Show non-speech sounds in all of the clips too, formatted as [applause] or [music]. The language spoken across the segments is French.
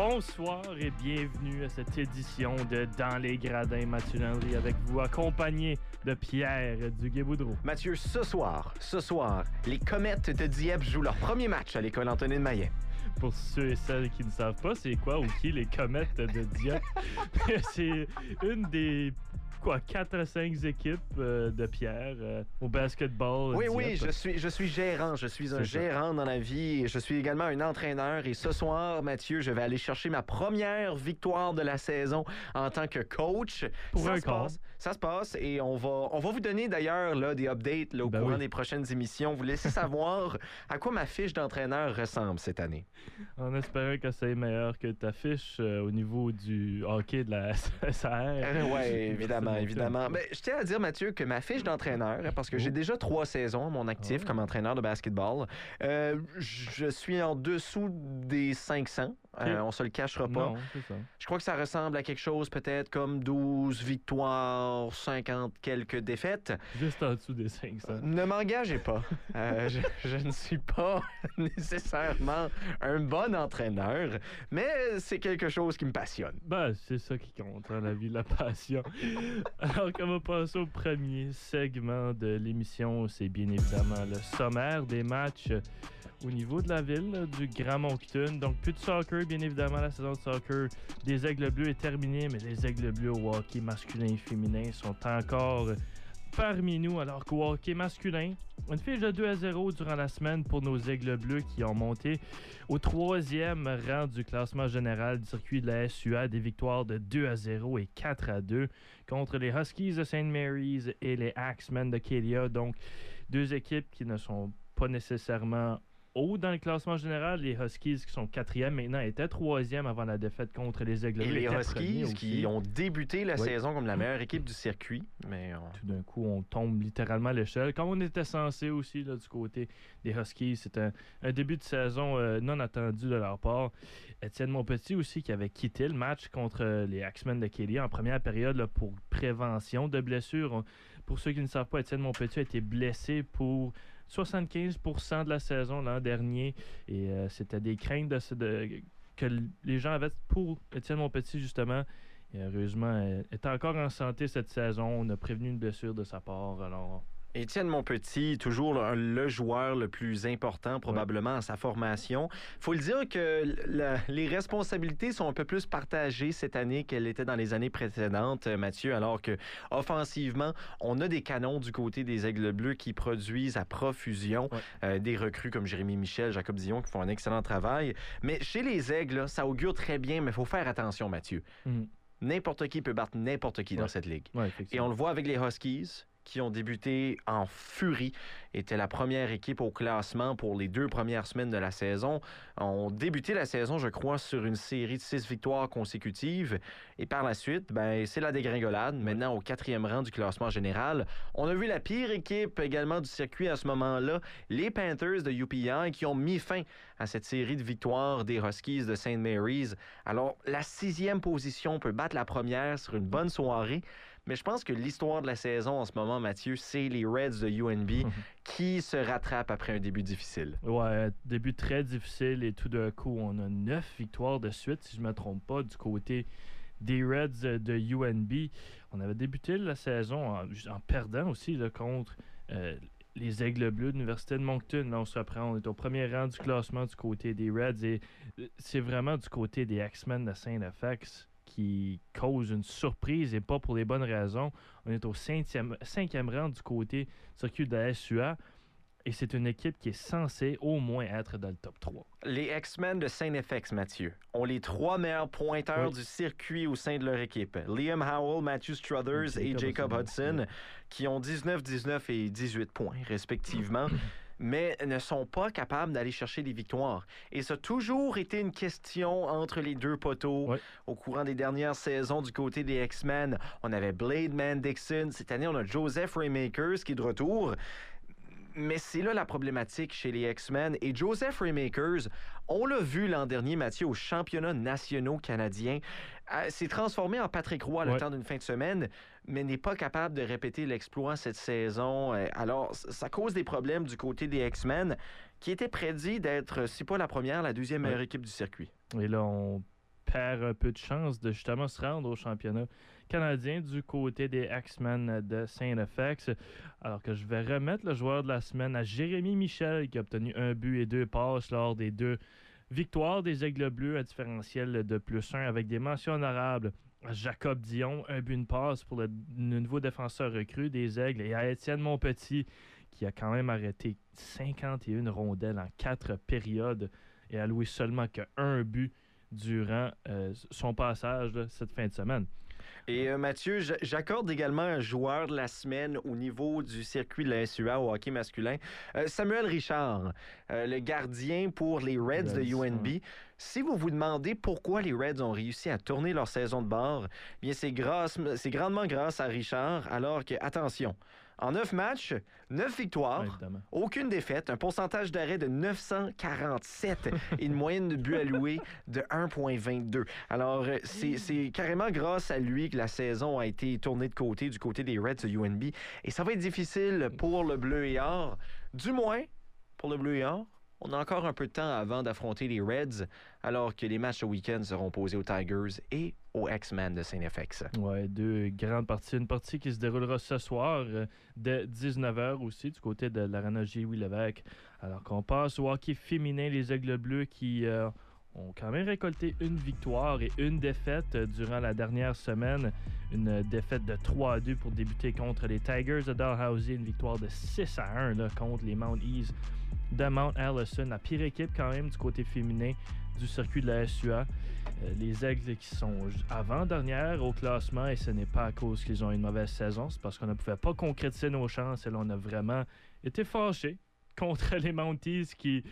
Bonsoir et bienvenue à cette édition de Dans les gradins Mathieu Landry avec vous, accompagné de Pierre Duguay-Boudreau. Mathieu, ce soir, ce soir, les Comètes de Dieppe jouent leur premier match à l'école Anthony de Maillet. Pour ceux et celles qui ne savent pas, c'est quoi ou qui les Comètes de Dieppe? [laughs] [laughs] c'est une des [laughs] quoi, 4 à 5 équipes euh, de Pierre euh, au basketball. Oui, oui, je suis, je suis gérant. Je suis un ça. gérant dans la vie. Je suis également un entraîneur. Et ce soir, Mathieu, je vais aller chercher ma première victoire de la saison en tant que coach. Pour ça un se passe, ça se passe et on va, on va vous donner d'ailleurs là, des updates là, au Ben courant oui. des prochaines émissions. Vous laissez savoir [laughs] à quoi ma fiche d'entraîneur ressemble cette année. En espérant que c'est meilleur que ta fiche euh, au niveau du hockey de la [laughs] SAR. oui, évidemment, C'est évidemment. Ben, je tiens à dire, Mathieu, que ma fiche d'entraîneur, parce que j'ai Oh. déjà trois saisons à mon actif Oh. comme entraîneur de basketball, euh, je suis en dessous des 500. Euh, on se le cachera pas. Non, c'est ça. Je crois que ça ressemble à quelque chose peut-être comme 12 victoires, 50 quelques défaites. Juste en dessous des 500. Ne m'engagez pas. Euh, je, je ne suis pas [laughs] nécessairement un bon entraîneur, mais c'est quelque chose qui me passionne. Ben, c'est ça qui compte dans la vie, la passion. Alors qu'on va passer au premier segment de l'émission, c'est bien évidemment le sommaire des matchs au niveau de la ville, du Grand Moncton. Donc, plus de soccer, bien évidemment, la saison de soccer des Aigles Bleus est terminée, mais les Aigles Bleus au hockey masculin et féminin sont encore euh, parmi nous, alors qu'au hockey masculin, une fiche de 2 à 0 durant la semaine pour nos Aigles Bleus qui ont monté au troisième rang du classement général du circuit de la SUA, des victoires de 2 à 0 et 4 à 2 contre les Huskies de St. Mary's et les Axemen de Kelia. Donc, deux équipes qui ne sont pas nécessairement haut dans le classement général. Les Huskies qui sont quatrième maintenant étaient troisième avant la défaite contre les Aigles Et les Huskies qui ont débuté la Oui. saison comme la meilleure équipe du circuit. Mais on- tout d'un coup, on tombe littéralement à l'échelle. Comme on était censé aussi là, du côté des Huskies, c'était un, un début de saison euh, non attendu de leur part. Étienne Monpetit aussi qui avait quitté le match contre euh, les Axemen de Kelly en première période là, pour prévention de blessures. Pour ceux qui ne savent pas, Étienne Monpetit a été blessé pour 75% de la saison l'an dernier et euh, c'était des craintes de, de- que les gens avaient pour Étienne Monpetit justement. Heureusement, elle est encore en santé cette saison. On a prévenu une blessure de sa part. Alors, Étienne Monpetit, toujours le, le joueur le plus important probablement à sa formation. faut le dire que la- les responsabilités sont un peu plus partagées cette année qu'elles étaient dans les années précédentes, euh, Mathieu, alors que offensivement, on a des canons du côté des Aigles Bleus qui produisent à profusion Ouais. euh, des recrues comme Jérémy Michel, Jacob Dion qui font un excellent travail. Mais chez les Aigles, ça augure très bien, mais il faut faire attention, Mathieu. Mhm. N'importe qui peut battre n'importe qui dans cette ligue. ouais, Et on le voit avec les Huskies qui ont débuté en furie, étaient la première équipe au classement pour les deux premières semaines de la saison, ont débuté la saison, je crois, sur une série de six victoires consécutives. Et par la suite, ben, c'est la dégringolade. Maintenant, au quatrième rang du classement général. On a vu la pire équipe également du circuit à ce moment-là, les Panthers de UPI, qui ont mis fin à cette série de victoires des Huskies de St. Mary's. Alors, la sixième position peut battre la première sur une bonne soirée. Mais je pense que l'histoire de la saison en ce moment, Mathieu, c'est les Reds de UNB qui se rattrapent après un début difficile. Ouais, début très difficile et tout d'un coup, on a neuf victoires de suite, si je ne me trompe pas, du côté des Reds de UNB. On avait débuté la saison en, en perdant aussi là, contre euh, les Aigles Bleus de l'Université de Moncton. Là, on se reprend, on est au premier rang du classement du côté des Reds et euh, c'est vraiment du côté des X-Men de Saint-Fax qui cause une surprise et pas pour les bonnes raisons. On est au cinquième, cinquième rang du côté circuit de la SUA. Et c'est une équipe qui est censée au moins être dans le top 3. Les X-Men de Saint-FX, Mathieu, ont les trois meilleurs pointeurs Oui. du circuit au sein de leur équipe. Liam Howell, Matthew Struthers et Jacob Hudson. Hudson, qui ont 19, 19 et 18 points, respectivement. mais ne sont pas capables d'aller chercher des victoires. Et ça a toujours été une question entre les deux poteaux au courant des dernières saisons du côté des X-Men. On avait Blade Man Dixon. Cette année, on a Joseph Raymakers qui est de retour. Mais c'est là la problématique chez les X-Men. Et Joseph Raymakers, on l'a vu l'an dernier, Mathieu, aux championnats nationaux canadiens, euh, s'est transformé en Patrick Roy le Ouais. temps d'une fin de semaine, mais n'est pas capable de répéter l'exploit cette saison. Euh, Alors, ça cause des problèmes du côté des X-Men, qui étaient prédits d'être, si pas la première, la deuxième meilleure Ouais. équipe du circuit. Et là, on perd un peu de chance de justement se rendre au championnat canadien du côté des X-Men de Saint-FX. Alors que je vais remettre le joueur de la semaine à Jérémy Michel qui a obtenu un but et deux passes lors des deux victoires des Aigles Bleus à différentiel de plus 1 avec des mentions honorables. à Jacob Dion, un but, une passe pour le, nouveau défenseur recru des Aigles et à Étienne Monpetit qui a quand même arrêté 51 rondelles en quatre périodes et a loué seulement qu'un but durant euh, son passage cette fin de semaine. Et euh, Mathieu, j'accorde également un joueur de la semaine au niveau du circuit de la SUA au hockey masculin. Euh, Samuel Richard, euh, le gardien pour les Reds de UNB. Si vous vous demandez pourquoi les Reds ont réussi à tourner leur saison de bord, bien c'est grâce, c'est grandement grâce à Richard. Alors que attention, en neuf matchs, neuf victoires. Ouais. Aucune défaite, un pourcentage d'arrêt de 947 et une moyenne de buts alloués de 1,22. Alors, euh, c'est c'est carrément grâce à lui que la saison a été tournée de côté, du côté des Reds de UNB. Et ça va être difficile pour le Bleu et Or, du moins pour le Bleu et Or. On a encore un peu de temps avant d'affronter les Reds, alors que les matchs au week-end seront posés aux Tigers et aux X-Men de Saint-FX. Ouais, deux grandes parties. Une partie qui se déroulera ce soir euh, dès 19h aussi du côté de l'Arena Lévesque. Alors qu'on passe au hockey féminin, les Aigles Bleus qui euh, ont quand même récolté une victoire et une défaite euh, durant la dernière semaine. Une défaite de 3 à 2 pour débuter contre les Tigers de Dalhousie. Une victoire de 6 à 1 là, contre les Mount East de Mount Allison. La pire équipe quand même du côté féminin du circuit de la SUA. Euh, les Aigles qui sont avant-dernière au classement et ce n'est pas à cause qu'ils ont une mauvaise saison, c'est parce qu'on ne pouvait pas concrétiser nos chances et là on a vraiment été fâchés contre les Mounties qui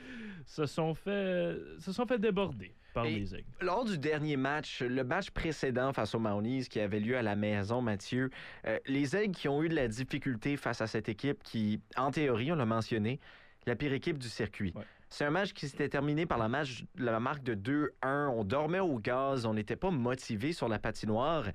se sont fait, se sont fait déborder par Et- les Aigles. Lors du dernier match, le match précédent face aux Mounties qui avait lieu à la maison, Mathieu, euh, les Aigles qui ont eu de la difficulté face à cette équipe qui, en théorie, on l'a mentionné, la pire équipe du circuit. Ouais. C'est un match qui s'était terminé par la, match, la marque de 2-1. On dormait au gaz, on n'était pas motivé sur la patinoire.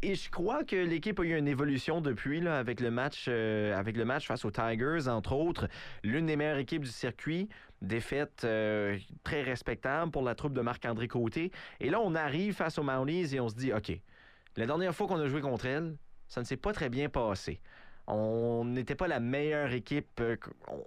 Et je crois que l'équipe a eu une évolution depuis là, avec, le match, euh, avec le match face aux Tigers, entre autres. L'une des meilleures équipes du circuit. Défaite euh, très respectable pour la troupe de Marc-André Côté. Et là, on arrive face aux Mounties et on se dit, OK, la dernière fois qu'on a joué contre elles, ça ne s'est pas très bien passé. On n'était pas la meilleure équipe, euh,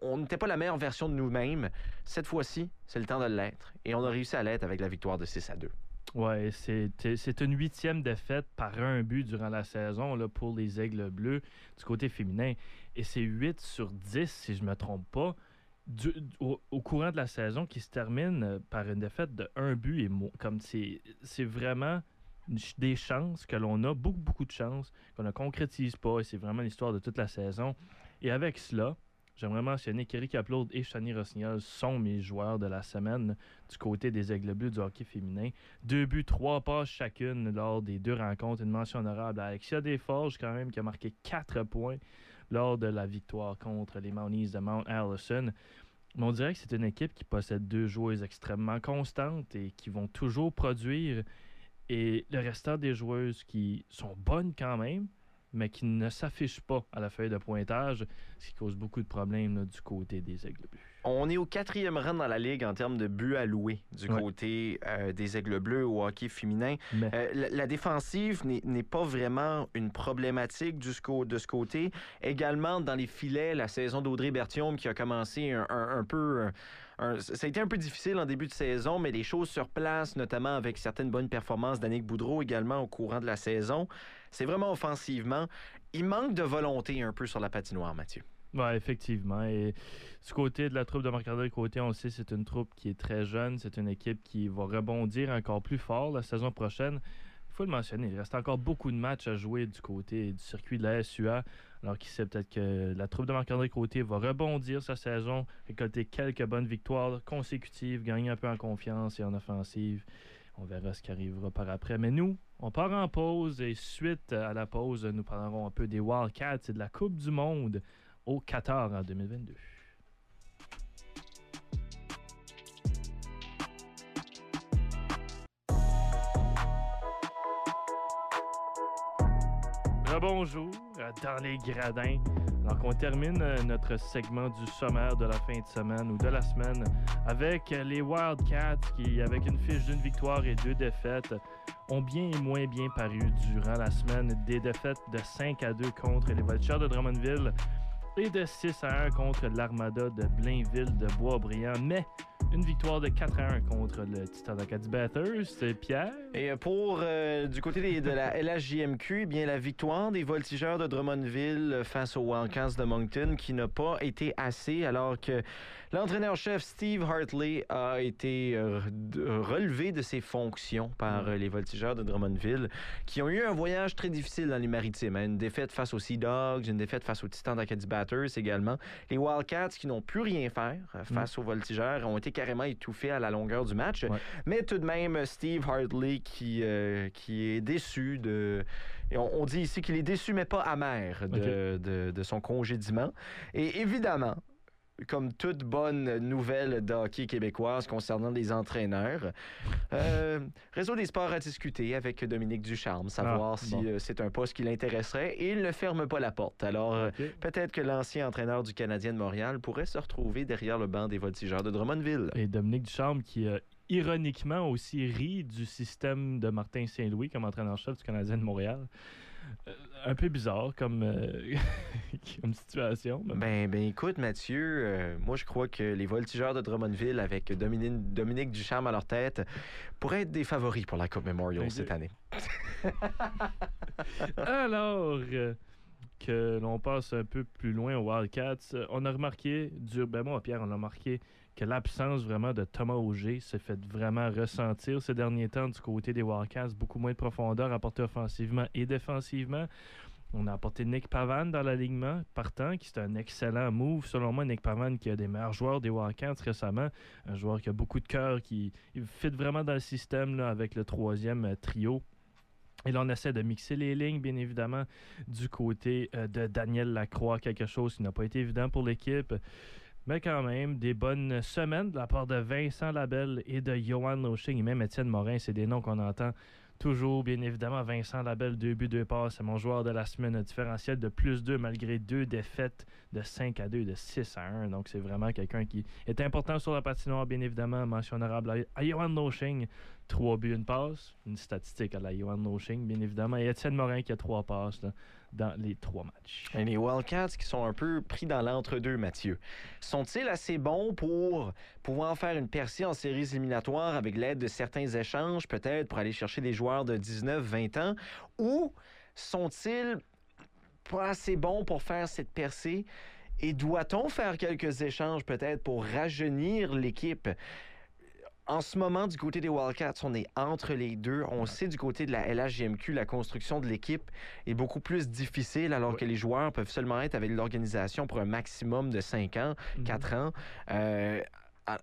on- n'était pas la meilleure version de nous-mêmes. Cette fois-ci, c'est le temps de l'être. Et on a réussi à l'être avec la victoire de 6 à 2. Ouais, c'est une huitième défaite par un but durant la saison pour les Aigles Bleus du côté féminin. Et c'est 8 sur 10, si je ne me trompe pas, au, courant de la saison qui se termine euh, par une défaite de un but. Et comme c'est vraiment des chances que l'on a, beaucoup, beaucoup de chances, qu'on ne concrétise pas. Et c'est vraiment l'histoire de toute la saison. Et avec cela, j'aimerais mentionner qu'Éric Upload et Shani Rossignol sont mes joueurs de la semaine du côté des Aigles Bleus du hockey féminin. Deux buts, trois passes chacune lors des deux rencontres. Une mention honorable à Alexia Desforges, quand même, qui a marqué quatre points lors de la victoire contre les Mounties de Mount Allison. On dirait que c'est une équipe qui possède deux joueuses extrêmement constantes et qui vont toujours produire. Et le restant des joueuses qui sont bonnes quand même, mais qui ne s'affichent pas à la feuille de pointage, ce qui cause beaucoup de problèmes là, du côté des Aigles Bleus. On est au quatrième rang dans la ligue en termes de buts alloués du Ouais. côté euh, des Aigles Bleus au hockey féminin. Mais Euh, la, la défensive n'est pas vraiment une problématique du de ce côté. Également, dans les filets, la saison d'Audrey Berthiaume qui a commencé un, un- un peu... un- un- ça a été un peu difficile en début de saison, mais les choses sur place, notamment avec certaines bonnes performances d'Annick Boudreau également au courant de la saison, c'est vraiment offensivement. Il manque de volonté un peu sur la patinoire, Mathieu. Oui, effectivement. Et du côté de la troupe de Marc-André Côté, on sait, c'est une troupe qui est très jeune. C'est une équipe qui va rebondir encore plus fort la saison prochaine. Il faut le mentionner, il reste encore beaucoup de matchs à jouer du côté du circuit de la SUA. Alors qui sait peut-être que la troupe de Marc-André Côté va rebondir sa saison, récolter quelques bonnes victoires consécutives, gagner un peu en confiance et en offensive. On verra ce qui arrivera par après. Mais nous, on part en pause et suite à la pause, nous parlerons un peu des Wildcats et de la Coupe du Monde au Qatar en 2022. Rebonjour euh, dans les gradins. Alors qu'on termine euh, notre segment du sommaire de la fin de semaine ou de la semaine avec les Wildcats qui, avec une fiche d'une victoire et deux défaites, ont bien et moins bien paru durant la semaine. Des défaites de 5 à 2 contre les Vultures de Drummondville et de 6 à 1 contre l'Armada de Blainville de Boisbriand. Mais une victoire de 4 à 1 contre le Titan d'Acadie Batters. C'est Pierre. Et pour euh, du côté des- de la [laughs] LHJMQ, eh bien la victoire des voltigeurs de Drummondville face aux Wildcats de Moncton qui n'a pas été assez alors que l'entraîneur-chef Steve Hartley a été euh, relevé de ses fonctions par euh, les voltigeurs de Drummondville qui ont eu un voyage très difficile dans les maritimes. hein. Une défaite face aux Sea Dogs, une défaite face aux Titans d'Acadie Également. Les Wildcats qui n'ont plus rien faire euh, face aux voltigeurs ont été carrément étouffés à la longueur du match. Ouais. Mais tout de même, Steve Hartley qui, euh, qui est déçu de. et on, on dit ici qu'il est déçu, mais pas amer de, de- de son congédiement. Et évidemment, comme toute bonne nouvelle de hockey québécoise concernant les entraîneurs, euh, Réseau des sports a discuté avec Dominique Ducharme, savoir Ah, si bon. euh, c'est un poste qui l'intéresserait et il ne ferme pas la porte. Alors, euh, peut-être que l'ancien entraîneur du Canadien de Montréal pourrait se retrouver derrière le banc des voltigeurs de Drummondville. Et Dominique Ducharme qui, euh, ironiquement, aussi rit du système de Martin Saint-Louis comme entraîneur-chef du Canadien de Montréal. Euh, un peu bizarre comme, euh, [laughs] comme situation. Ben, ben écoute, Mathieu, euh, moi je crois que les voltigeurs de Drummondville avec Dominique, Dominique Ducharme à leur tête pourraient être des favoris pour la Coupe Memorial Ok. cette année. [laughs] Alors euh, que l'on passe un peu plus loin aux Wildcats, on a remarqué, dur, ben moi, Pierre, on a remarqué que l'absence vraiment de Thomas Auger s'est fait vraiment ressentir ces derniers temps du côté des Wildcats. Beaucoup moins de profondeur apportée offensivement et défensivement. On a apporté Nick Pavan dans l'alignement partant, qui c'est un excellent move. Selon moi, Nick Pavan, qui est un des meilleurs joueurs des Wildcats récemment. Un joueur qui a beaucoup de cœur, qui fit vraiment dans le système avec le troisième euh, trio. Et là, on essaie de mixer les lignes, bien évidemment, du côté euh, de Daniel Lacroix, quelque chose qui n'a pas été évident pour l'équipe. Mais quand même, des bonnes semaines de la part de Vincent Labelle et de Johan Loching et même Étienne Morin. C'est des noms qu'on entend toujours, bien évidemment. Vincent Labelle, deux buts, deux passes. C'est mon joueur de la semaine, différentiel de plus 2 malgré deux défaites de 5 à 2, de 6 à 1. Donc, c'est vraiment quelqu'un qui est important sur la patinoire, bien évidemment. Mention honorable à, Johan Loching. Trois buts, une passe. Une statistique à la Johan Loching, bien évidemment. Et Étienne Morin qui a trois passes dans les trois matchs. Et les Wildcats qui sont un peu pris dans l'entre-deux, Mathieu. Sont-ils assez bons pour pouvoir faire une percée en séries éliminatoires avec l'aide de certains échanges, peut-être pour aller chercher des joueurs de 19-20 ans? Ou sont-ils pas assez bons pour faire cette percée? Et doit-on faire quelques échanges peut-être pour rajeunir l'équipe? En ce moment, du côté des Wildcats, on est entre les deux. On sait du côté de la LHGMQ, la construction de l'équipe est beaucoup plus difficile alors que les joueurs peuvent seulement être avec l'organisation pour un maximum de 5 ans, Mhm. 4 ans. Euh,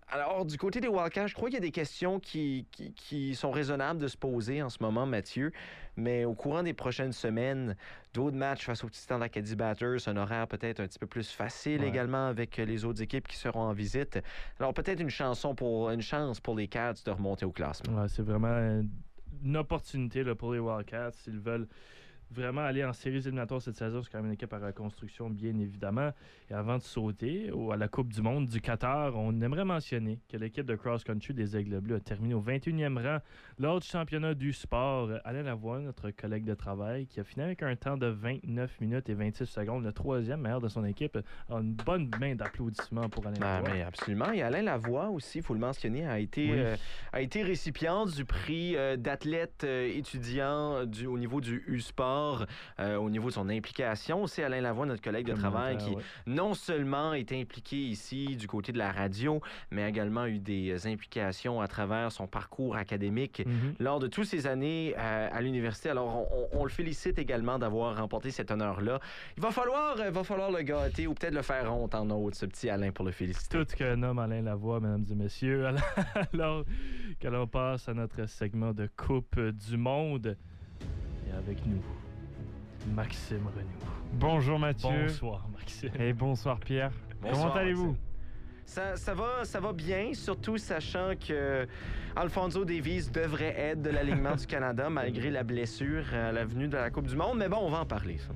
alors, du côté des Wildcats, je crois qu'il y a des questions qui, qui- qui sont raisonnables de se poser en ce moment, Mathieu. Mais au courant des prochaines semaines, d'autres matchs face aux Titans d'Acadie Batters, un horaire peut-être un petit peu plus facile Ouais. également avec les autres équipes qui seront en visite. Alors, peut-être une, chanson pour, une chance pour les Cats de remonter au classement. Ouais, c'est vraiment une opportunité là, pour les Wildcats s'ils veulent vraiment aller en séries éliminatoires cette saison. C'est quand même une équipe à reconstruction, bien évidemment. Et avant de sauter au- à la Coupe du Monde du Qatar, on aimerait mentionner que l'équipe de cross-country des Aigles Bleus a terminé au 21e rang lors du championnat du sport. Alain Lavoie, notre collègue de travail, qui a fini avec un temps de 29 minutes et 26 secondes, le troisième meilleur de son équipe. Alors, une bonne main d'applaudissements pour Alain Ah, Lavoie. mais absolument. Et Alain Lavoie aussi, il faut le mentionner, a été, Oui. euh, a été récipient du prix euh, d'athlète euh, étudiant du, au niveau du U-Sport, euh, au niveau de son implication. C'est Alain Lavoie, notre collègue de travail, qui ouais. non seulement est impliqué ici du côté de la radio, mais a également eu des implications à travers son parcours académique Mhm. lors de toutes ces années euh, à l'université. Alors, on, on- on le félicite également d'avoir remporté cet honneur-là. Il va falloir, euh, va falloir le gâter ou peut-être le faire honte en autre, ce petit Alain, pour le féliciter. Tout qu'un homme, Alain Lavoie, mesdames et messieurs. [laughs] Alors que l'on passe à notre segment de Coupe du Monde. Et avec nous, Maxime Renou. Bonjour Mathieu Bonsoir, Maxime. et bonsoir Pierre. Bonsoir, Comment allez-vous? Ça, ça, va, ça va bien, surtout sachant que Alfonso Davies devrait être de l'alignement du Canada [laughs] malgré la blessure à la venue de la Coupe du Monde. Mais bon, on va en parler, ça.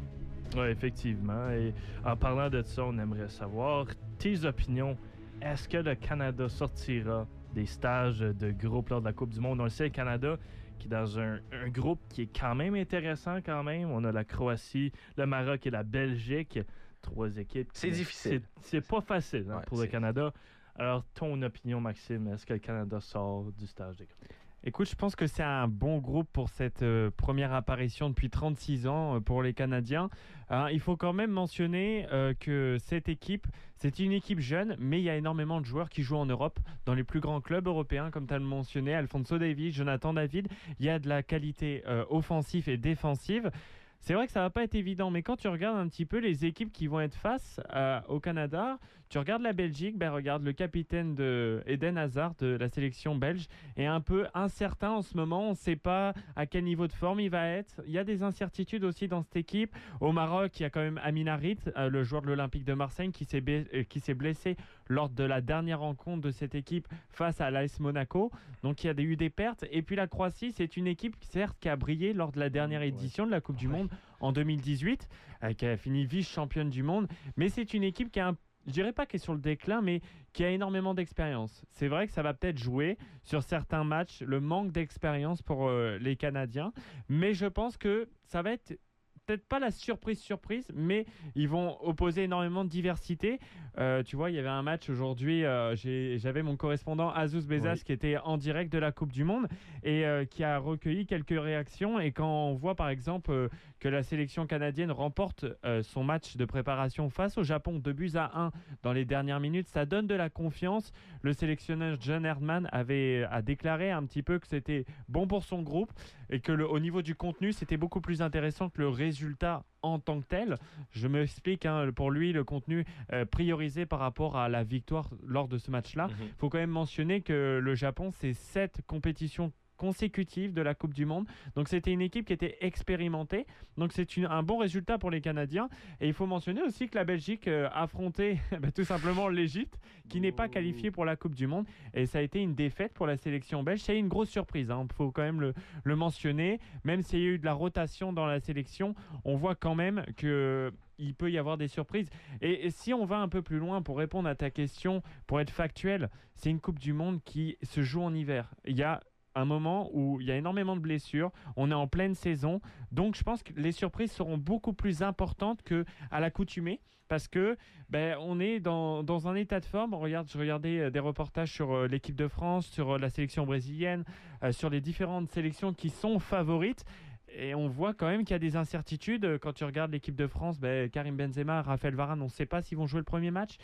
Oui, effectivement. Et en parlant de ça, on aimerait savoir tes opinions. Est-ce que le Canada sortira des stages de groupe lors de la Coupe du Monde? On le sait, le Canada qui est dans un, un, groupe qui est quand même intéressant quand même. On a la Croatie, le Maroc et la Belgique. Trois équipes. C'est difficile. C'est pas facile hein, ouais, pour le Canada. Alors, ton opinion, Maxime, est-ce que le Canada sort du stage de groupe? Écoute, je pense que c'est un bon groupe pour cette euh, première apparition depuis 36 ans euh, pour les Canadiens. Alors, il faut quand même mentionner euh, que cette équipe, c'est une équipe jeune, mais il y a énormément de joueurs qui jouent en Europe, dans les plus grands clubs européens, comme tu as mentionné, Alfonso Davies, Jonathan David. Il y a de la qualité offensive et défensive. C'est vrai que ça va pas être évident, mais quand tu regardes un petit peu les équipes qui vont être face au Canada, tu regardes la Belgique, ben regarde le capitaine de Eden Hazard de la sélection belge est un peu incertain en ce moment. On ne sait pas à quel niveau de forme il va être. Il y a des incertitudes aussi dans cette équipe. Au Maroc, il y a quand même Amin Harit, euh, le joueur de l'Olympique de Marseille, qui s'est euh, qui s'est blessé lors de la dernière rencontre de cette équipe face à l'AS Monaco. Donc il y a eu des pertes. Et puis la Croatie, c'est une équipe certes qui a brillé lors de la dernière édition de la Coupe du Monde en 2018, euh, qui a fini vice-championne du monde. Mais c'est une équipe qui a un je dirais pas qu'elle est sur le déclin, mais qui a énormément d'expérience. C'est vrai que ça va peut-être jouer sur certains matchs le manque d'expérience pour euh, les Canadiens, mais je pense que ça va être peut-être pas la surprise surprise, mais ils vont opposer énormément de diversité. Euh, tu vois, il y avait un match aujourd'hui, euh, j'avais mon correspondant Azouz Bezas oui. qui était en direct de la Coupe du Monde et euh, qui a recueilli quelques réactions. Et quand on voit par exemple que la sélection canadienne remporte son match de préparation face au Japon, 2 buts à 1 dans les dernières minutes, ça donne de la confiance. Le sélectionneur John Herdman avait a déclaré un petit peu que c'était bon pour son groupe et que le, au niveau du contenu, c'était beaucoup plus intéressant que le résultat en tant que tel. Je m'explique, hein, pour lui, le contenu euh, priorisé par rapport à la victoire lors de ce match-là. Il -hmm. faut quand même mentionner que le Japon, c'est sept compétitions consécutive de la Coupe du Monde. Donc c'était une équipe qui était expérimentée. Donc c'est un bon résultat pour les Canadiens. Et il faut mentionner aussi que la Belgique euh, affrontait [laughs] bah, tout simplement l'Égypte, qui n'est pas qualifiée pour la Coupe du Monde. Et ça a été une défaite pour la sélection belge. C'est une grosse surprise, il hein. faut quand même le, mentionner. Même s'il y a eu de la rotation dans la sélection, on voit quand même que il peut y avoir des surprises. Et, si on va un peu plus loin pour répondre à ta question, pour être factuel, c'est une Coupe du Monde qui se joue en hiver. Il y a un moment où il y a énormément de blessures, on est en pleine saison, donc je pense que les surprises seront beaucoup plus importantes que à l'accoutumée parce que ben, on est dans, dans, un état de forme. Regarde, je regardais des reportages sur euh, l'équipe de France, sur euh, la sélection brésilienne, euh, sur les différentes sélections qui sont favorites. Et on voit quand même qu'il y a des incertitudes. Quand tu regardes l'équipe de France, ben, Karim Benzema, Raphaël Varane, on ne sait pas s'ils vont jouer le premier match.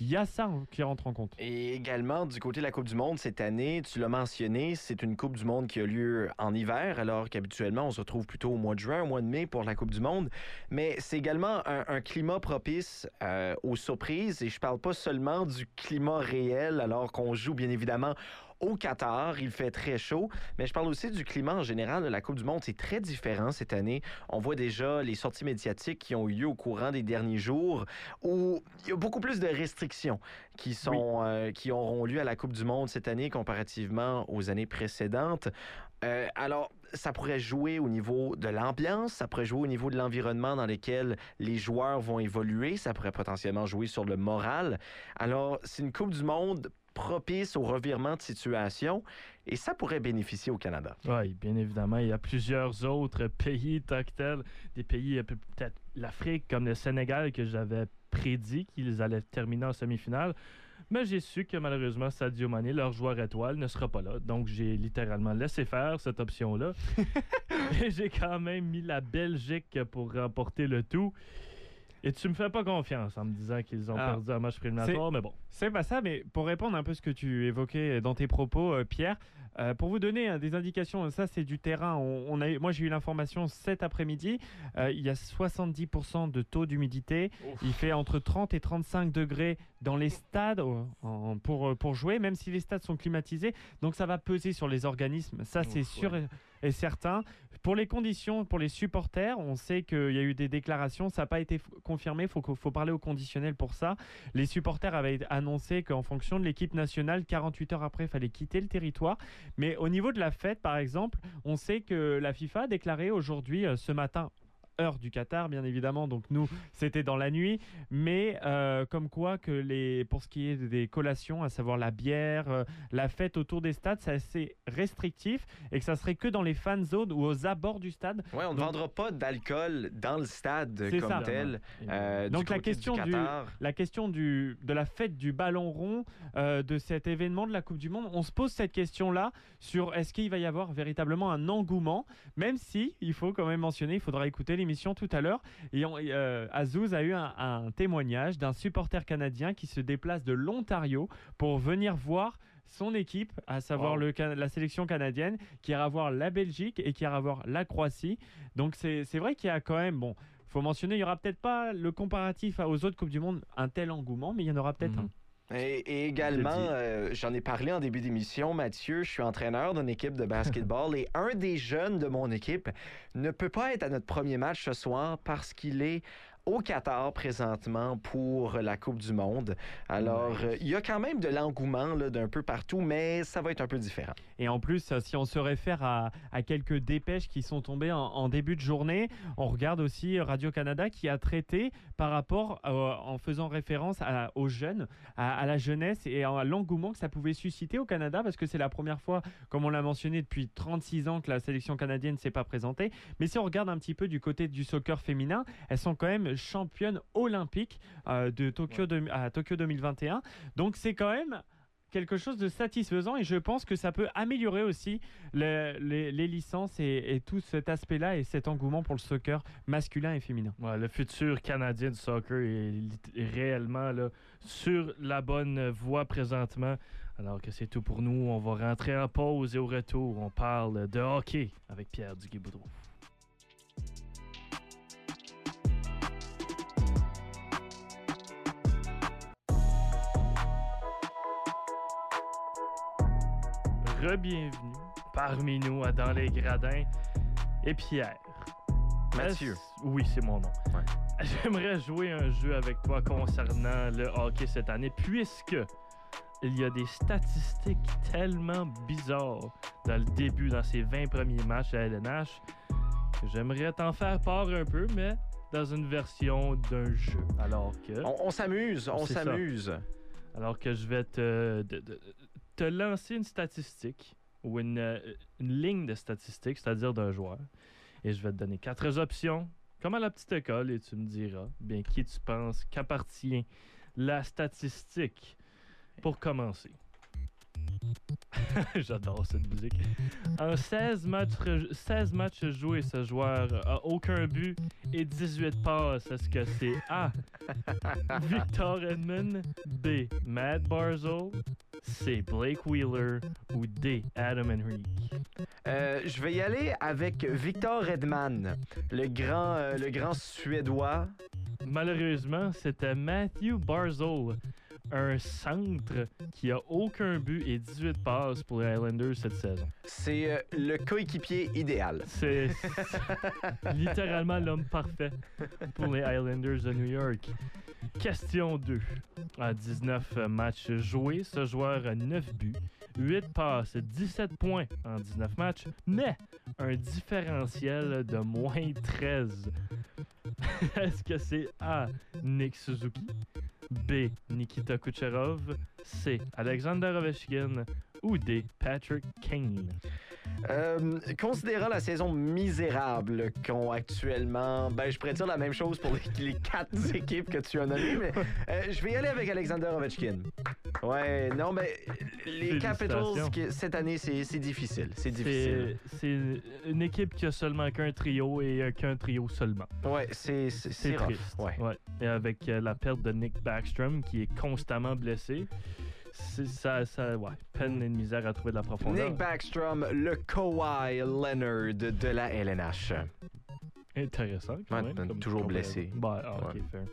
Il y a ça qui rentre en compte. Et également, du côté de la Coupe du Monde, cette année, tu l'as mentionné, c'est une Coupe du Monde qui a lieu en hiver, alors qu'habituellement, on se retrouve plutôt au mois de juin, au mois de mai pour la Coupe du Monde. Mais c'est également un, climat propice euh, aux surprises. Et je parle pas seulement du climat réel, alors qu'on joue bien évidemment au Qatar. Il fait très chaud, mais je parle aussi du climat en général de la Coupe du Monde. C'est très différent cette année. On voit déjà les sorties médiatiques qui ont eu lieu au courant des derniers jours où il y a beaucoup plus de restrictions qui, sont, oui. euh, qui auront lieu à la Coupe du Monde cette année comparativement aux années précédentes. Euh, alors, ça pourrait jouer au niveau de l'ambiance, ça pourrait jouer au niveau de l'environnement dans lequel les joueurs vont évoluer, ça pourrait potentiellement jouer sur le moral. Alors, c'est une Coupe du Monde propice au revirement de situation et ça pourrait bénéficier au Canada. Oui, bien évidemment. Il y a plusieurs autres pays tactiles, des pays, peut-être l'Afrique comme le Sénégal que j'avais prédit qu'ils allaient terminer en demi-finale. Mais j'ai su que malheureusement, Sadio Mané, leur joueur étoile, ne sera pas là. Donc, j'ai littéralement laissé faire cette option-là. [laughs] Et j'ai quand même mis la Belgique pour remporter le tout. Et tu me fais pas confiance en me disant qu'ils ont ah, perdu un match préliminatoire, mais bon. C'est pas ça, mais pour répondre un peu à ce que tu évoquais dans tes propos, euh, Pierre, euh, pour vous donner euh, des indications, ça c'est du terrain. On, on a, moi j'ai eu l'information cet après-midi, euh, il y a 70% de taux d'humidité, il fait entre 30 et 35 degrés dans les stades en, pour, pour jouer, même si les stades sont climatisés, donc ça va peser sur les organismes, ça c'est sûr. Et, est certain. Pour les conditions, pour les supporters, on sait qu'il y a eu des déclarations, ça n'a pas été confirmé, il faut parler au conditionnel pour ça. Les supporters avaient annoncé qu'en fonction de l'équipe nationale, 48 heures après, il fallait quitter le territoire. Mais au niveau de la fête, par exemple, on sait que la FIFA a déclaré aujourd'hui, euh, ce matin, heure du Qatar, bien évidemment. Donc nous, c'était dans la nuit, mais euh, comme quoi que les, pour ce qui est des collations, à savoir la bière, euh, la fête autour des stades, c'est assez restrictif et que ça serait que dans les fan zones ou aux abords du stade. Ouais, on ne vendra pas d'alcool dans le stade comme ça. tel. euh, Donc la du question du-. La question du, de la fête du ballon rond, euh, de cet événement de la Coupe du Monde, on se pose cette question-là sur est-ce qu'il va y avoir véritablement un engouement, même si, il faut quand même mentionner, il faudra écouter l'émission tout à l'heure, et euh, Azouz a eu un, un témoignage d'un supporter canadien qui se déplace de l'Ontario pour venir voir son équipe, à savoir Wow. le, Can- la sélection canadienne, qui ira voir la Belgique et qui ira voir la Croatie. Donc c'est vrai qu'il y a quand même, bon, faut mentionner, il y aura peut-être pas le comparatif aux autres Coupes du Monde, un tel engouement, mais il y en aura peut-être Mhm. un. Et, et également, euh, j'en ai parlé en début d'émission, Mathieu, je suis entraîneur d'une équipe de basketball et un des jeunes de mon équipe ne peut pas être à notre premier match ce soir parce qu'il est au Qatar présentement pour la Coupe du Monde. Alors, euh, il y a quand même de l'engouement d'un peu partout, mais ça va être un peu différent. Et en plus, si on se réfère à, à quelques dépêches qui sont tombées en, en début de journée, on regarde aussi Radio-Canada qui a traité par rapport, euh, en faisant référence à- aux jeunes, à, à la jeunesse et à l'engouement que ça pouvait susciter au Canada, parce que c'est la première fois, comme on l'a mentionné, depuis 36 ans que la sélection canadienne ne s'est pas présentée. Mais si on regarde un petit peu du côté du soccer féminin, elles sont quand même championnes olympiques euh, de Tokyo de- à Tokyo 2021. Donc c'est quand même quelque chose de satisfaisant et je pense que ça peut améliorer aussi le- les, les licences et, et tout cet aspect-là et cet engouement pour le soccer masculin et féminin. Ouais, le futur canadien du soccer est, réellement là, sur la bonne voie présentement. Alors que c'est tout pour nous. On va rentrer en pause et au retour, on parle de hockey avec Pierre Duguay-Boudreau. Rebienvenue parmi nous à Dans les Gradins et Pierre. Mathieu. Oui, c'est mon nom. Ouais. [laughs] J'aimerais jouer un jeu avec toi concernant le hockey cette année, puisque il y a des statistiques tellement bizarres dans le début, dans ces 20 premiers matchs à LNH, que j'aimerais t'en faire part un peu, mais dans une version d'un jeu. Alors que, On, s'amuse, on s'amuse. alors que je vais te, te lancer une statistique ou une, euh, une ligne de statistiques, c'est-à-dire d'un joueur. Et je vais te donner quatre options, comme à la petite école, et tu me diras bien qui tu penses qu'appartient la statistique pour commencer. [laughs] J'adore cette musique. En 16 matchs, 16 matchs joués, ce joueur a aucun but et 18 passes. Est-ce que c'est A. [laughs] Victor Edmond, B. Matt Barzell, C. Blake Wheeler ou D. Adam Henrique? Euh, je vais y aller avec Victor Edman, le grand, euh, le grand Suédois. Malheureusement, c'était Matthew Barzell, un centre qui a aucun but et 18 passes pour les Islanders cette saison. C'est euh, le coéquipier idéal. C'est [laughs] littéralement l'homme parfait pour les Islanders de New York. Question 2. En 19 matchs joués, ce joueur a 9 buts, 8 passes, 17 points en 19 matchs, mais un différentiel de moins 13. [laughs] Est-ce que c'est A. Nick Suzuki, B. Nikita Kucherov, C. Alexander Ovechkin ou D. Patrick Kane? Euh, considérant la saison misérable qu'ont actuellement, ben, je pourrais dire la même chose pour les, les quatre [laughs] équipes que tu as nommées, mais euh, je vais y aller avec Alexander Ovechkin. Ouais, non, mais les Capitals, qui- cette année, c'est difficile. C'est difficile. C'est une équipe qui a seulement qu'un trio et euh, qu'un trio seulement. Ouais, c'est triste. Ouais. Et avec la perte de Nick Backstrom qui est constamment blessé, c'est ça, ça, ouais, peine et de misère à trouver de la profondeur. Nick Backstrom, le Kawhi Leonard de la LNH. Intéressant. Quand Ouais, même, comme toujours blessé. Bah, ah, Ouais. fair.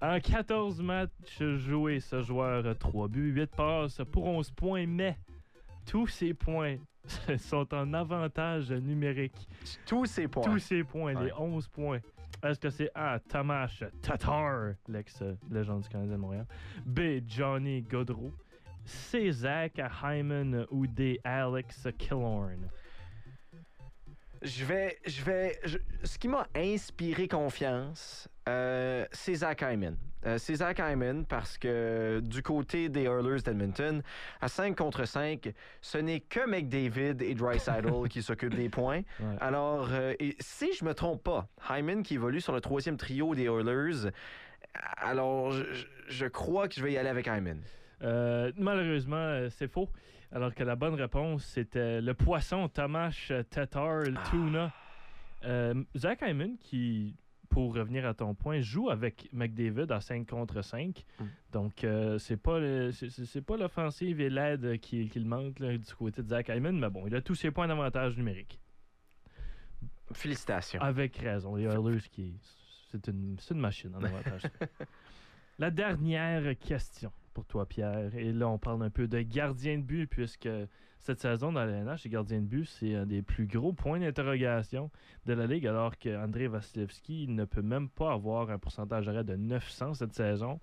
En 14 matchs joués, ce joueur a 3 buts, 8 passes pour 11 points, mais tous ces points [laughs] sont en avantage numérique. Tous ces points. Tous ces points, les Ouais. 11 points. Est-ce que c'est A. Tomasz Tatar, l'ex-légende du Canadien de Montréal. B. Johnny Godreau. C. Zach Hyman ou D. Alex Killorn. Je vais. Je vais ce qui m'a inspiré confiance, euh, c'est Zach Hyman. Euh, c'est Zach Hyman parce que du côté des Oilers d'Edmonton, à 5 contre 5, ce n'est que McDavid et Dreisaitl [laughs] qui s'occupent des points. Ouais. Alors, euh, et si je me trompe pas, Hyman qui évolue sur le troisième trio des Oilers, alors je, crois que je vais y aller avec Hyman. Euh, malheureusement, euh, c'est faux. Alors que la bonne réponse, c'était le poisson Tomasz Tatar, le Ah. tuna. Euh, Zach Hyman, qui, pour revenir à ton point, joue avec McDavid à 5 contre 5. Mm. Donc, euh, c'est pas le- c'est- pas l'offensive et l'aide qui, qui le manque là, du côté de Zach Hyman, mais bon, il a tous ses points d'avantage numérique. Félicitations. Avec raison. Les Oilers, qui c'est une, c'est une machine en avantage. [laughs] La dernière question pour toi, Pierre. Et là, on parle un peu de gardien de but, puisque cette saison dans la LNH, les gardiens de but, c'est un des plus gros points d'interrogation de la Ligue, alors qu'André Vasilevski ne peut même pas avoir un pourcentage d'arrêt de 900 cette saison.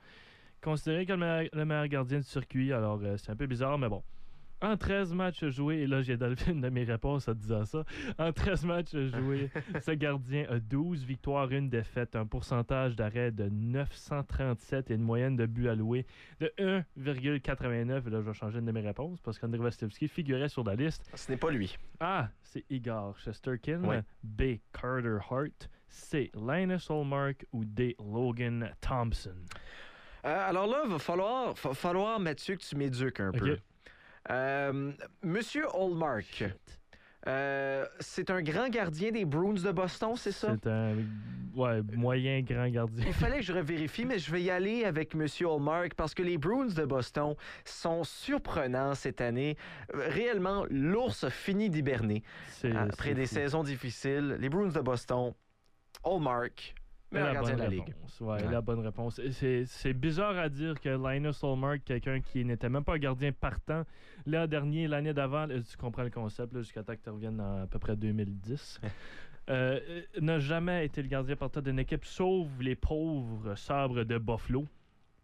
Considéré comme le meilleur, le meilleur gardien du circuit, alors euh, c'est un peu bizarre, mais bon. En 13 matchs joués, et là j'ai donné une de mes réponses en disant ça. En 13 matchs joués, [laughs] ce gardien a 12 victoires, une défaite, un pourcentage d'arrêt de 937 et une moyenne de buts alloués de 1,89. Et là, je vais changer une de mes réponses parce qu'André Vasilevski figurait sur la liste. Ce n'est pas lui. A. C'est Igor Shesterkin. Ouais. B. Carter Hart. C. Linus Olmark. Ou D. Logan Thompson? Euh, alors là, va falloir, va falloir, Mathieu, que tu m'éduques un peu. Euh, Monsieur Hallmark, euh, c'est un grand gardien des Bruins de Boston, c'est ça? C'est un ouais, moyen grand gardien. Il fallait que je revérifie, mais je vais y aller avec Monsieur Hallmark parce que les Bruins de Boston sont surprenants cette année. Euh, Réellement, l'ours a fini d'hiberner après des fou. saisons difficiles. Les Bruins de Boston, Hallmark, la gardien de bonne la Ligue. réponse, ouais, Ouais. la bonne réponse. C'est bizarre à dire que Linus Olmark, quelqu'un qui n'était même pas un gardien partant, l'an dernier, l'année d'avant, tu comprends le concept, jusqu'à temps que tu reviennes en à peu près 2010, euh, euh, n'a jamais été le gardien partant d'une équipe, sauf les pauvres sabres de Buffalo,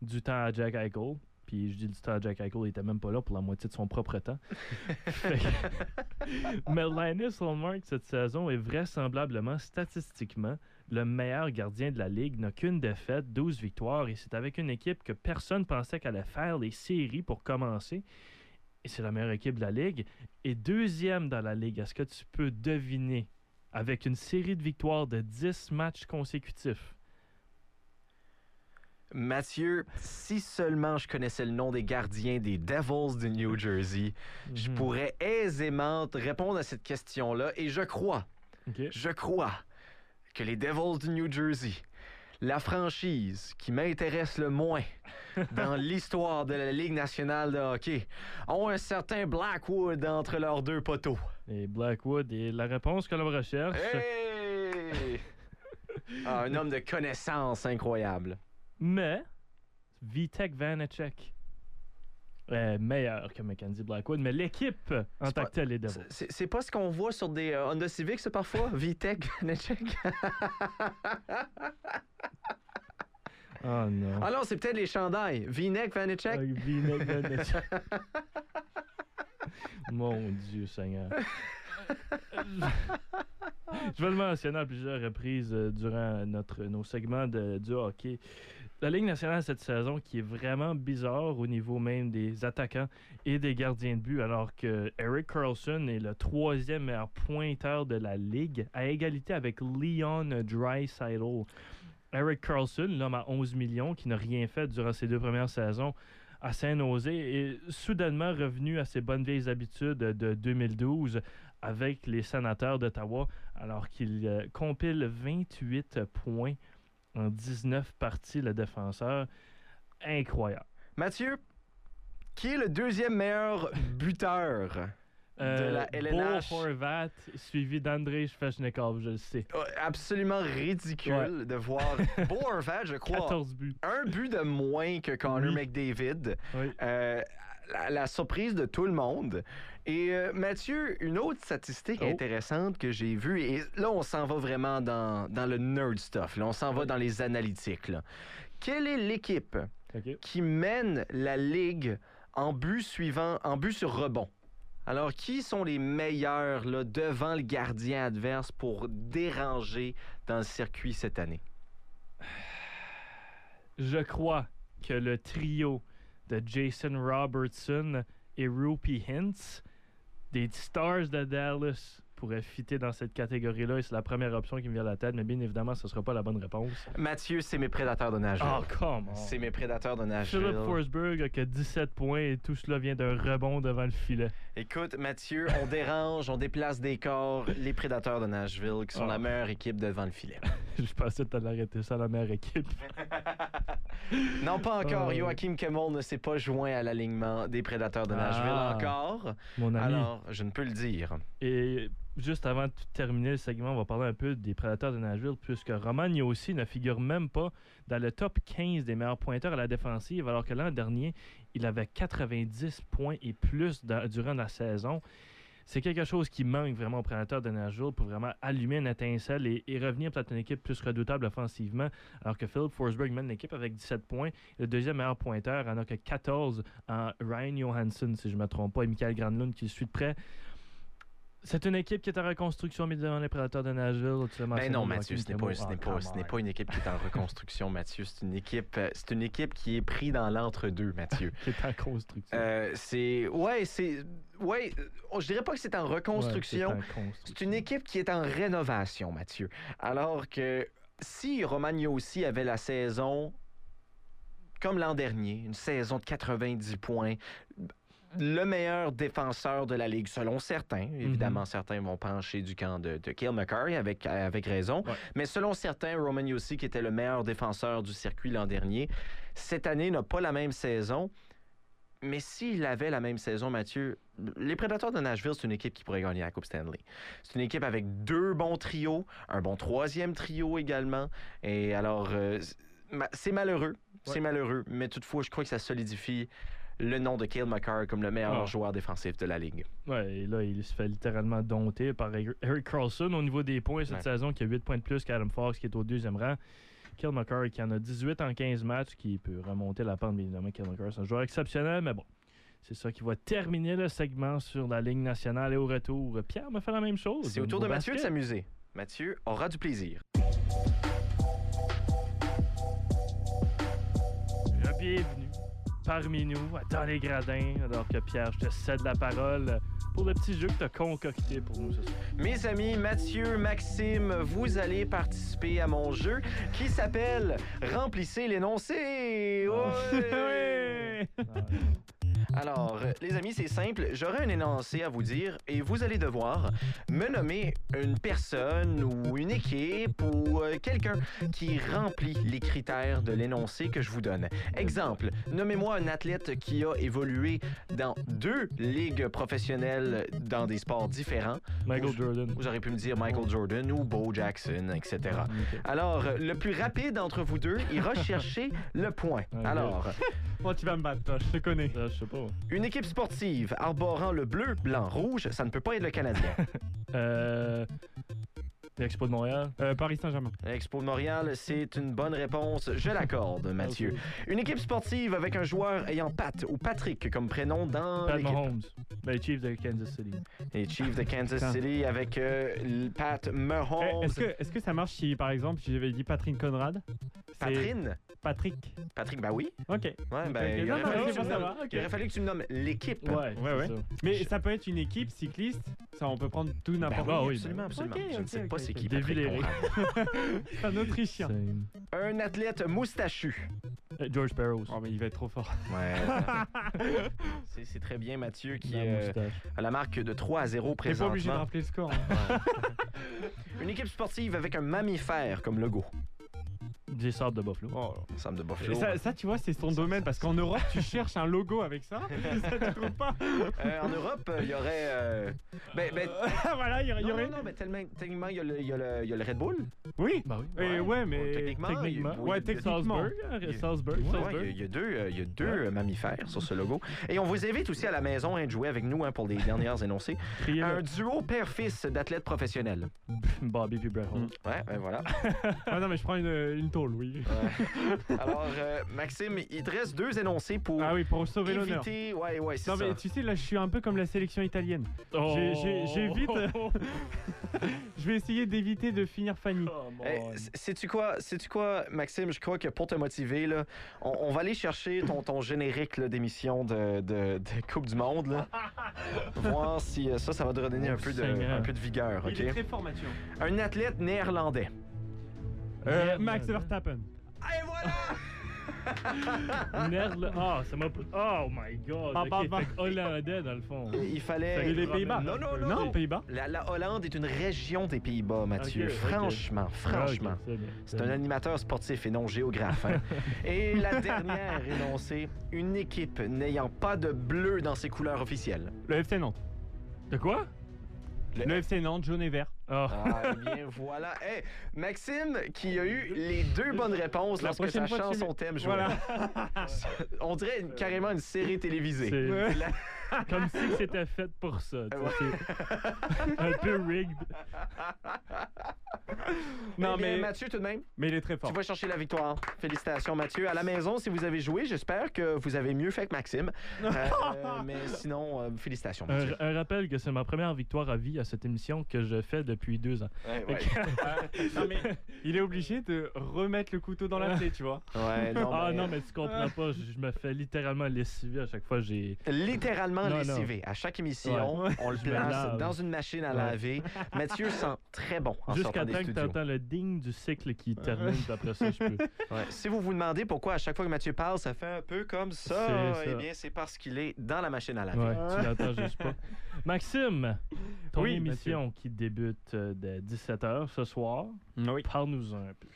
du temps à Jack Eichel. Puis je dis du temps à Jack Eichel, il était même pas là pour la moitié de son propre temps. [laughs] Que- Mais Linus Olmark, cette saison, est vraisemblablement, statistiquement, le meilleur gardien de la Ligue. N'a qu'une défaite, 12 victoires, et c'est avec une équipe que personne pensait qu'elle allait faire les séries pour commencer. Et c'est la meilleure équipe de la Ligue. Et deuxième dans la Ligue, est-ce que tu peux deviner, avec une série de victoires de 10 matchs consécutifs, Mathieu, si seulement je connaissais le nom des gardiens des Devils du New [laughs] Jersey, je Mhm. pourrais aisément répondre à cette question-là. Et je crois, je crois que les Devils du New Jersey, la franchise qui m'intéresse le moins [laughs] dans l'histoire de la Ligue nationale de hockey, ont un certain Blackwood entre leurs deux poteaux. Et Blackwood, et la réponse que l'on recherche, Hey! [laughs] Ah, un homme de connaissance incroyable. mais Vitek Vanacek est meilleur que Mackenzie Blackwood, mais l'équipe en C'est tant que telle est Devils. C'est c'est pas ce qu'on voit sur des euh, Honda Civic, ça, parfois? VTEC, Vanacek? [laughs] Oh non. Ah non, c'est peut-être les chandails. V-neck, Vanacek? Avec V-neck. [laughs] Mon Dieu Seigneur. Je vais le mentionner à plusieurs reprises euh, durant notre, nos segments de, du hockey. La Ligue nationale cette saison qui est vraiment bizarre au niveau même des attaquants et des gardiens de but, alors que Eric Carlson est le troisième meilleur pointeur de la Ligue, à égalité avec Leon Draisaitl. Eric Carlson, l'homme à 11 millions, qui n'a rien fait durant ses deux premières saisons à Saint-Nosé, est soudainement revenu à ses bonnes vieilles habitudes de 2012 avec les sénateurs d'Ottawa, alors qu'il euh, compile 28 points en 19 parties, le défenseur. Incroyable. Mathieu, qui est le deuxième meilleur buteur? Euh, la LNH. Bo Horvat, suivi d'André Svechnikov, je le sais. Oh, Absolument ridicule de voir [laughs] Beau Horvat, je crois, 14 buts. un but de moins que Connor Oui. McDavid. Oui. Euh, la, la surprise de tout le monde. Et euh, Mathieu, une autre statistique Oh. intéressante que j'ai vue, et là, on s'en va vraiment dans, dans le nerd stuff, là, on s'en va dans les analytiques. là. Quelle est l'équipe qui mène la ligue en but suivant, en but sur rebond? Alors, qui sont les meilleurs là, devant le gardien adverse pour déranger dans le circuit cette année? Je crois que le trio de Jason Robertson et Rupee Hintz des Stars de Dallas pourrait fitter dans cette catégorie-là et c'est la première option qui me vient à la tête, mais bien évidemment, ce ne sera pas la bonne réponse. Mathieu, c'est mes prédateurs de Nashville. Oh, come on. C'est mes prédateurs de Nashville. Philip Forsberg a que 17 points et tout cela vient d'un rebond devant le filet. Écoute, Mathieu, on [laughs] dérange, on déplace des corps. Les prédateurs de Nashville, qui sont Ah. la meilleure équipe devant le filet. [laughs] Je pensais que tu allais arrêter ça, la meilleure équipe. [laughs] non, pas encore. Ah. Joachim Kemmel ne s'est pas joint à l'alignement des prédateurs de Nashville Ah. encore. Mon ami. Alors, je ne peux le dire. Et juste avant de terminer le segment, on va parler un peu des prédateurs de Nashville, puisque Roman aussi ne figure même pas dans le top 15 des meilleurs pointeurs à la défensive, alors que l'an dernier, il avait 90 points et plus durant la saison. C'est quelque chose qui manque vraiment aux prédateurs de Nashville pour vraiment allumer une étincelle et, et revenir peut-être une équipe plus redoutable offensivement, alors que Philip Forsberg mène l'équipe avec 17 points. Le deuxième meilleur pointeur en a que 14 en Ryan Johansson, si je ne me trompe pas, et Michael Granlund qui le suit de près. C'est une équipe qui est en reconstruction, mais devant les prédateurs de Nashville. Tu Ben non, Mathieu, ce n'est pas, ce pas, ce pas une équipe qui est en reconstruction, [laughs] Mathieu. C'est une équipe, euh, c'est une équipe qui est prise dans l'entre-deux, Mathieu. [laughs] Qui est en construction. Euh, c'est, ouais, c'est, ouais. Je dirais pas que c'est en reconstruction. C'est une équipe qui est en rénovation, Mathieu. Alors que si Romagno aussi avait la saison comme l'an dernier, une saison de 90 points, le meilleur défenseur de la Ligue, selon certains. Évidemment, certains vont pencher du camp de, de Cale McCarry avec, avec raison. Ouais. Mais selon certains, Roman Yossi, qui était le meilleur défenseur du circuit l'an dernier, cette année n'a pas la même saison. Mais s'il avait la même saison, Mathieu, les Prédateurs de Nashville, c'est une équipe qui pourrait gagner la Coupe Stanley. C'est une équipe avec deux bons trios, un bon troisième trio également. Et alors, euh, c'est- ma- c'est malheureux, c'est Ouais. malheureux, mais toutefois, je crois que ça solidifie le nom de Cale McCarr comme le meilleur Ah. joueur défensif de la Ligue. Ouais, et là, il se fait littéralement dompter par Eric Carlson au niveau des points cette Ouais. saison, qui a 8 points de plus qu'Adam Fox, qui est au deuxième rang. Kill McCarr, qui en a 18 en 15 matchs, qui peut remonter la pente, bien évidemment. Kill McCarr, c'est un joueur exceptionnel, mais bon. C'est ça qui va terminer le segment sur la Ligue nationale. Et au retour, Pierre me fait la même chose. C'est au tour de Mathieu de s'amuser. Mathieu aura du plaisir. Bienvenue parmi nous, dans les gradins, alors que Pierre, je te cède la parole pour le petit jeu que tu as concocté pour nous ce soir. Mes amis, Mathieu, Maxime, vous allez participer à mon jeu qui s'appelle Remplissez l'énoncé. [laughs] Ouais. Alors, euh, les amis, c'est simple. J'aurai un énoncé à vous dire et vous allez devoir me nommer une personne ou une équipe ou euh, quelqu'un qui remplit les critères de l'énoncé que je vous donne. Exemple, nommez-moi un athlète qui a évolué dans deux ligues professionnelles dans des sports différents. Michael Vous- Jordan. Vous aurez pu me dire Michael Jordan ou Bo Jackson, etc. Ok. Alors, euh, le plus rapide d'entre vous deux ira [laughs] chercher le point. Alors, Moi, tu vas me battre, toi, je te connais. Je sais pas. Une équipe sportive arborant le bleu, blanc, rouge, ça ne peut pas être le Canadien. [laughs] Euh. L'Expo de Montréal. Euh, Paris Saint-Germain. L'Expo de Montréal, c'est une bonne réponse. Je l'accorde, [laughs] Mathieu. Une équipe sportive avec un joueur ayant Pat ou Patrick comme prénom dans Pat. Mahomes. Ben, les Chiefs de Kansas City. Les Chiefs de Kansas. City avec euh, Pat Eh, Mahomes. Est-ce que, ça marche si, par exemple, j'avais dit Patrick Conrad? Patrine? Patrick. Patrick, bah oui. Ok. Ouais, ben, ok. il Non, aurait non, fallu que tu me savoir, nommes- ok. il aurait fallu que tu me nommes l'équipe. Ouais, Ouais, ouais. ça. Mais Je- ça peut être une équipe cycliste. Ça, on peut prendre tout n'importe oui, Ah oui, absolument, absolument. Ok, Je ne ok, sais ok, pas c'est ok. qui Patrick Eric. Conrad. [laughs] C'est un Autrichien. Un athlète moustachu. Euh, George Barrows. Oh, mais il va être trop fort. Ouais. [laughs] c'est c'est très bien Mathieu qui La euh, moustache. a la marque de 3 à 0 T'es pas obligé de présentement. rappeler le score. hein. [laughs] Une équipe sportive avec un mammifère comme logo. Des sables de Buffalo. Oh. De Et. Ça, ça, tu vois, c'est son domaine parce qu'en Europe, tu cherches un logo avec ça. [laughs] ça tu trouves pas Euh, en Europe, euh, il y aurait. euh, Ben, ben, [laughs] Voilà, il y, aurait- non, aurait. non, non, mais tellement, techniquement, il y, a le- il y a le- il y a le Red Bull. Oui. Bah oui. Et ouais, mais techniquement, techniquement, il- ouais, techniquement. Salzburg. hein, Il y a- Salzburg. Ouais, il y a- deux, euh, il y a deux euh, mammifères sur ce logo. Et on vous invite aussi à la maison hein, de jouer avec nous hein, pour les dernières énoncés. Criez Un duo père-fils d'athlètes professionnels. Bobby puis Brett Hall. Ouais, ben voilà. [laughs] Ah non, mais je prends une, une [laughs] Alors, euh, Maxime, il te reste deux énoncés pour Ah oui, pour sauver l'honneur. éviter. Ouais, ouais, c'est Non, ça. mais tu sais, là, je suis un peu comme la sélection italienne. Oh. J'ai- j'ai- J'évite. [laughs] Je vais essayer d'éviter de finir Fanny. Come Hey, on. s- sais-tu quoi, sais-tu quoi, Maxime? Je crois que pour te motiver, là, on, on va aller chercher ton, ton générique là, d'émission de, de- de Coupe du Monde. Là. [laughs] Voir si euh, ça, ça va te redonner Oh, un peu, de, Seigneur. un peu de vigueur. Il est OK? très fort, Mathieu. Un athlète néerlandais. Euh. Max Verstappen. Et voilà! [laughs] Nerle. Ah, ça m'a. Oh my god. Bah, bah, Ok, bah. fait que hollandais dans le fond. Il fallait. Les Pays-Bas. Non, non, non. Non, Pays-Bas. La, la Hollande est une région des Pays-Bas, Mathieu. Ok, ok. Franchement, franchement. Ah, ok, c'est bien, C'est un animateur sportif et non géographe. hein. [laughs] et la dernière énoncée, une équipe n'ayant pas de bleu dans ses couleurs officielles. Le FC Nantes. De quoi? Le FC Nantes, jaune et vert. Ah. Ah, eh bien [laughs] voilà. Hey, Maxime, qui a eu les deux bonnes réponses La lorsque sa chanson thème jouait. Voilà. [laughs] On dirait une- carrément une série télévisée. C'est Ouais. [laughs] La- comme si c'était fait pour ça. Ouais. un peu rigged. Non, Eh mais, Mathieu, tout de même, mais il est très fort. tu vas chercher la victoire. Félicitations, Mathieu. À la maison, si vous avez joué, j'espère que vous avez mieux fait que Maxime. [laughs] Euh, mais sinon, euh, félicitations, Mathieu. Un, un rappel que c'est ma première victoire à vie à cette émission que je fais depuis deux ans. Ouais, ouais. [laughs] non, mais il est obligé de remettre le couteau dans la plaie, tu vois. Ouais, non, ah mais- non, mais tu comprends pas, je, je me fais littéralement lessiver à chaque fois. J'ai. Littéralement Non, non. lessivé. À chaque émission, Ouais. on le place dans une machine à Ouais. laver. Mathieu sent très bon en Jusqu'à sortant des temps que studios. t'entends le ding du cycle qui termine, après ça, je peux. [laughs] Ouais. Si vous vous demandez pourquoi à chaque fois que Mathieu parle, ça fait un peu comme ça, C'est ça. eh bien, c'est parce qu'il est dans la machine à laver. Ouais, tu l'entends juste pas. [laughs] Maxime, ton Oui, émission qui débute dès 17h ce soir, Oui. parle-nous un peu.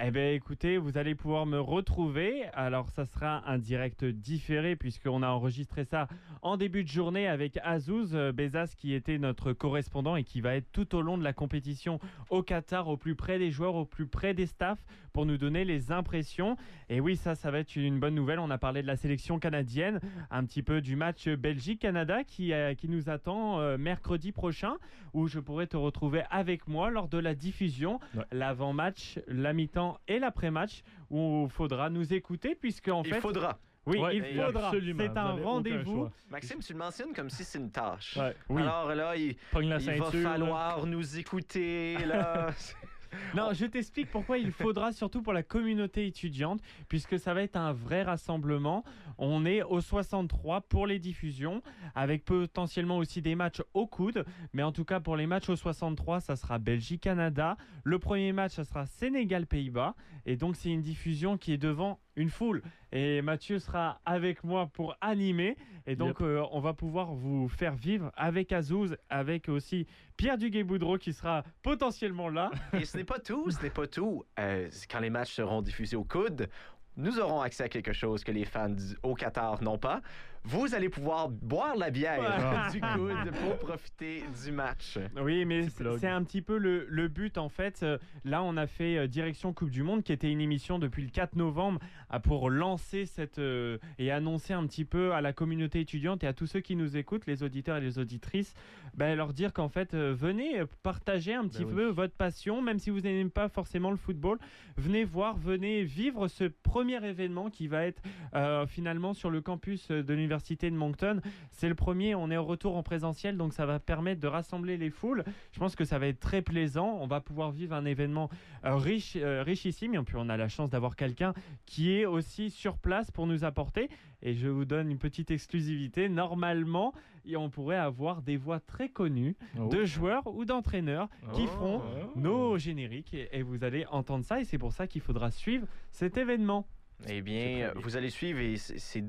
Eh bien, écoutez, vous allez pouvoir me retrouver. Alors, ça sera un direct différé puisqu'on a enregistré ça en début de journée avec Azouz euh, Bezas qui était notre correspondant et qui va être tout au long de la compétition au Qatar, au plus près des joueurs, au plus près des staffs pour nous donner les impressions. Et oui, ça, ça va être une bonne nouvelle. On a parlé de la sélection canadienne, un petit peu du match Belgique-Canada qui, euh, qui nous attend euh, mercredi prochain où je pourrai te retrouver avec moi lors de la diffusion, Ouais. l'avant-match, la mi-temps et l'après-match où il faudra nous écouter puisque en Il fait, faudra. oui, Ouais, il faudra. absolument, C'est un rendez-vous. Maxime, tu le mentionnes comme si c'est une tâche. Ouais. Oui. Alors là, il, il va là. falloir nous écouter. Là. [laughs] Non, je t'explique pourquoi il faudra, surtout pour la communauté étudiante, puisque ça va être un vrai rassemblement. On est au 63 pour les diffusions, avec potentiellement aussi des matchs au coude. Mais en tout cas, pour les matchs au 63, ça sera Belgique-Canada. Le premier match, ça sera Sénégal-Pays-Bas. Et donc, c'est une diffusion qui est devant une foule. Et Mathieu sera avec moi pour animer. Et donc, euh, on va pouvoir vous faire vivre avec Azouz, avec aussi Pierre Duguay-Boudreau qui sera potentiellement là. [laughs] Et ce n'est pas tout, ce n'est pas tout. Euh, quand les matchs seront diffusés au coude, nous aurons accès à quelque chose que les fans au Qatar n'ont pas. Vous allez pouvoir boire la bière Ouais. [laughs] du coude pour profiter du match. Oui, mais c'est un petit peu le, le but en fait. Euh, Là, on a fait euh, Direction Coupe du Monde, qui était une émission depuis le 4 novembre ah, pour lancer cette euh, et annoncer un petit peu à la communauté étudiante et à tous ceux qui nous écoutent, les auditeurs et les auditrices, ben, leur dire qu'en fait, euh, venez partager un petit Ben oui. peu votre passion, même si vous n'aimez pas forcément le football. Venez voir, venez vivre ce premier événement qui va être euh, finalement sur le campus de l'université de Moncton. C'est le premier, on est au retour en présentiel, donc ça va permettre de rassembler les foules. Je pense que ça va être très plaisant. On va pouvoir vivre un événement euh, riche, euh, richissime. Et puis on a la chance d'avoir quelqu'un qui est aussi sur place pour nous apporter. Et je vous donne une petite exclusivité. Normalement, on pourrait avoir des voix très connues Oh. de joueurs ou d'entraîneurs qui Oh. feront Oh. nos génériques. Et, et vous allez entendre ça. Et c'est pour ça qu'il faudra suivre cet événement. Eh C'est bien, vous allez suivre et c'est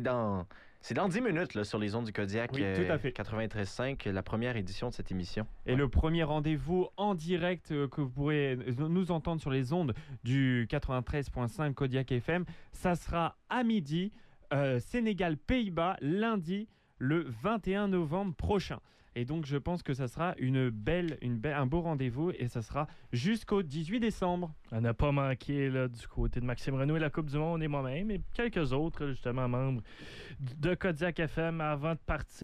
dans C'est dans 10 minutes là, sur les ondes du Kodiak Oui, tout à fait. 93.5, la première édition de cette émission. Et le premier rendez-vous en direct euh, que vous pourrez nous entendre sur les ondes du 93.5 Kodiak FM, ça sera à midi, euh, Sénégal-Pays-Bas, lundi, le 21 novembre prochain. Et donc, je pense que ça sera une belle, un beau rendez-vous et ça sera jusqu'au 18 décembre. On n'a pas manqué du côté de Maxime Renault et la Coupe du Monde et moi-même et quelques autres, justement, membres de Kodiak FM avant de partir.